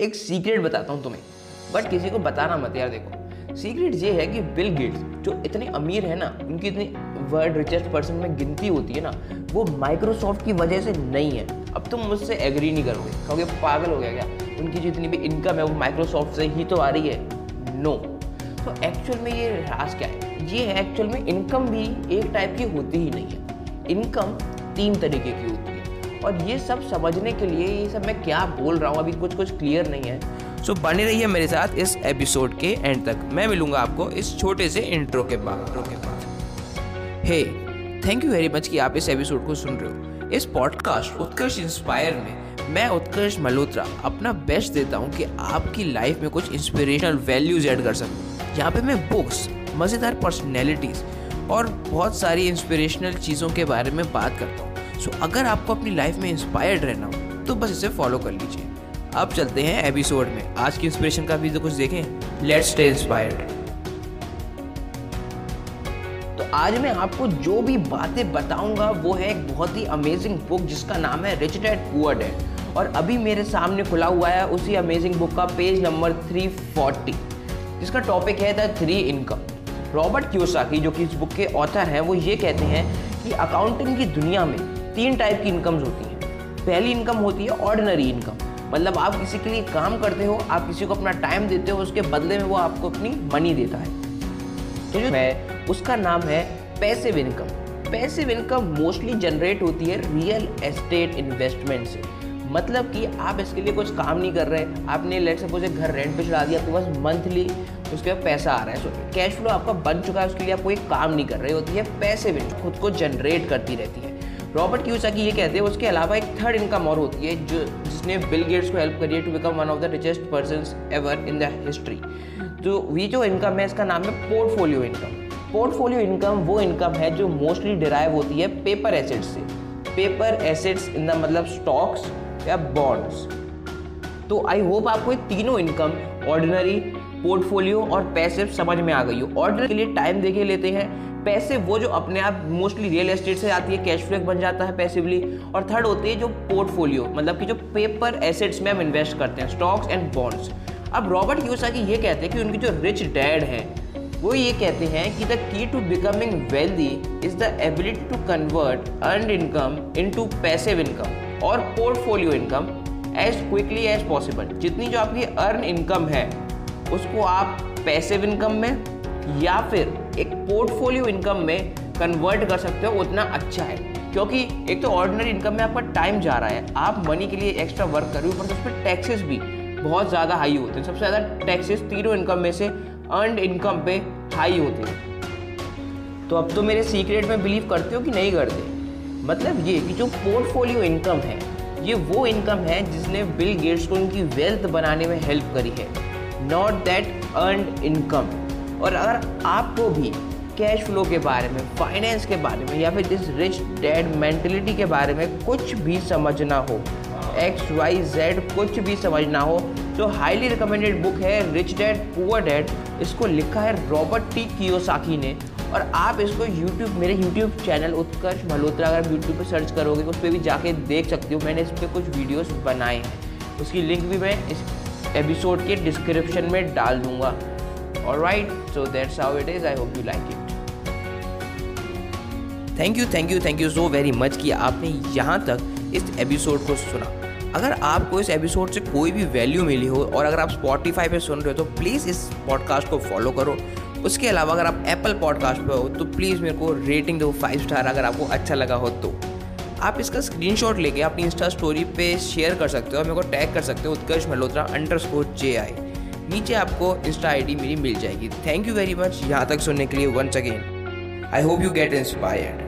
एक सीक्रेट बताता हूँ तुम्हें बट किसी को बताना मत यार देखो। सीक्रेट ये है कि बिल गेट्स जो इतने अमीर है ना उनकी इतनी वर्ल्ड रिचेस्ट पर्सन में गिनती होती है ना वो माइक्रोसॉफ्ट की वजह से नहीं है। अब तुम मुझसे एग्री नहीं करोगे कहोगे पागल हो गया क्या? उनकी जितनी भी इनकम है वो माइक्रोसॉफ्ट से ही तो आ रही है। नो तो एक्चुअल में ये राज क्या है? ये एक्चुअल में इनकम भी एक टाइप की होती ही नहीं है। इनकम तीन तरीके की होती है। और ये सब समझने के लिए ये सब मैं क्या बोल रहा हूँ? अभी कुछ कुछ क्लियर नहीं है। सो so, बने रहिए मेरे साथ इस एपिसोड के एंड तक। मैं मिलूँगा आपको इस छोटे से इंट्रो के बाद के बाद। Hey thank you very much कि आप इस एपिसोड को सुन रहे हो। इस पॉडकास्ट उत्कर्ष इंस्पायर में मैं उत्कर्ष मल्होत्रा अपना बेस्ट देता हूँ कि आपकी लाइफ में कुछ इंस्पिरेशनल वैल्यूज़ ऐड कर सकूँ। यहाँ पे मैं बुक्स मज़ेदार पर्सनैलिटीज़ और बहुत सारी इंस्पिरेशनल चीज़ों के बारे में बात करता हूँ। सो so, अगर आपको अपनी लाइफ में इंस्पायर्ड रहना हो तो बस इसे फॉलो कर लीजिए। अब चलते हैं एपिसोड में। आज की इंस्पिरेशन का भी तो कुछ देखें? लेट्स स्टे इंस्पायर्ड तो आज मैं आपको जो भी बातें बताऊँगा वो है एक बहुत ही अमेजिंग बुक जिसका नाम है रिच डैड पुअर डैड और अभी मेरे सामने खुला हुआ है उसी अमेजिंग बुक का पेज नंबर 340 जिसका टॉपिक है the three income Robert Kiyosaki जो कि इस बुक के ऑथर हैं वो ये कहते हैं कि अकाउंटिंग की दुनिया में तीन टाइप की इनकम्स होती हैं। पहली इनकम होती है ऑर्डिनरी इनकम मतलब आप किसी के लिए काम करते हो आप किसी को अपना टाइम देते हो उसके बदले में वो आपको अपनी मनी देता है। तो जो है उसका नाम है passive income passive income mostly generate होती है रियल एस्टेट इन्वेस्टमेंट से। मतलब कि आप इसके लिए कुछ काम नहीं कर रहे आपने लेट सपोज़ एक घर रेंट पे चढ़ा दिया तो बस मंथली उसके बाद पैसा आ रहा है। सो कैश फ्लो आपका बन चुका है उसके लिए आप कोई काम नहीं कर रहे होती है। पैसे भी खुद को जनरेट करती रहती है। रॉबर्ट क्यूसाकी ये कहते हैं, उसके अलावा एक थर्ड इनकम और होती है, जो, जिसने बिल गेट्स को हेल्प करी है to become one of the richest person ever in the history तो ये जो इनकम है, इसका नाम है पोर्टफोलियो इनकम पोर्टफोलियो इनकम वो इनकम है जो मोस्टली डिराइव होती है पेपर एसेट्स से. पेपर एसेट्स इन द मतलब स्टॉक्स या बॉन्ड्स तो आई होप आपको ये तीनों इनकम ऑर्डिनरी पोर्टफोलियो और पैसे समझ में आ गई हो। ऑर्डर के लिए टाइम देखे लेते हैं। पैसे वो जो अपने आप मोस्टली रियल एस्टेट से आती है कैश फ्लो बन जाता है पैसिवली और थर्ड होती है जो पोर्टफोलियो मतलब कि जो पेपर एसेट्स में हम इन्वेस्ट करते हैं स्टॉक्स एंड बॉन्ड्स अब रॉबर्ट यूसा की ये कहते हैं कि उनकी जो रिच डैड है, वो ये कहते हैं कि the key to becoming wealthy is the ability to convert earn income into passive income और portfolio income as quickly as possible जितनी जो आपकी अर्न इनकम है उसको आप पैसिव इनकम में या फिर एक पोर्टफोलियो इनकम में कन्वर्ट कर सकते हो, उतना अच्छा है। क्योंकि एक तो ऑर्डिनरी इनकम में आपका टाइम जा रहा है, आप मनी के लिए एक्स्ट्रा वर्क कर रहे हो पर उस पर टैक्सेस भी बहुत ज़्यादा हाई होते हैं। सबसे ज़्यादा टैक्सेस तीनों इनकम में से अर्नड इनकम पे हाई होते हैं। तो अब तो मेरे सीक्रेट में बिलीव करते हो कि नहीं करते? मतलब ये कि जो पोर्टफोलियो इनकम है, ये वो इनकम है जिसने बिल गेट्स को उनकी वेल्थ बनाने में हेल्प करी है। नॉट दैट अर्नड इनकम और अगर आपको भी कैश फ्लो के बारे में फाइनेंस के बारे में या फिर दिस रिच डैड मेंटेलिटी के बारे में कुछ भी समझना हो एक्स वाई जेड कुछ भी समझना हो तो हाईली रिकमेंडेड बुक है रिच डैड पुअर डैड इसको लिखा है रॉबर्ट टी कियोसाकी ने। और आप इसको यूट्यूब मेरे यूट्यूब चैनल उत्कर्ष मल्होत्रा, अगर यूट्यूब पर सर्च करोगे, उस पर भी जाके देख सकते हो। मैंने इस पर कुछ वीडियोस बनाए हैं। उसकी लिंक भी मैं इस एपिसोड के डिस्क्रिप्शन में डाल दूँगा Alright, so that's how it is. I hope you like it. Thank you thank you thank you so very much कि आपने यहाँ तक इस एपिसोड को सुना अगर आपको इस एपिसोड से कोई भी वैल्यू मिली हो और अगर आप स्पॉटिफाई पे सुन रहे हो तो प्लीज़ इस पॉडकास्ट को फॉलो करो उसके अलावा अगर आप एप्पल पॉडकास्ट पे हो तो प्लीज़ मेरे को रेटिंग दो फाइव स्टार अगर आपको अच्छा लगा हो तो आप इसका स्क्रीनशॉट लेके अपनी इंस्टा स्टोरी पे शेयर कर सकते हो, और मेरे को टैग कर सकते हो Utkarsh Malhotra underscore J I नीचे आपको इंस्टा आईडी मेरी मिल जाएगी। थैंक यू वेरी मच यहाँ तक सुनने के लिए once again I hope you get inspired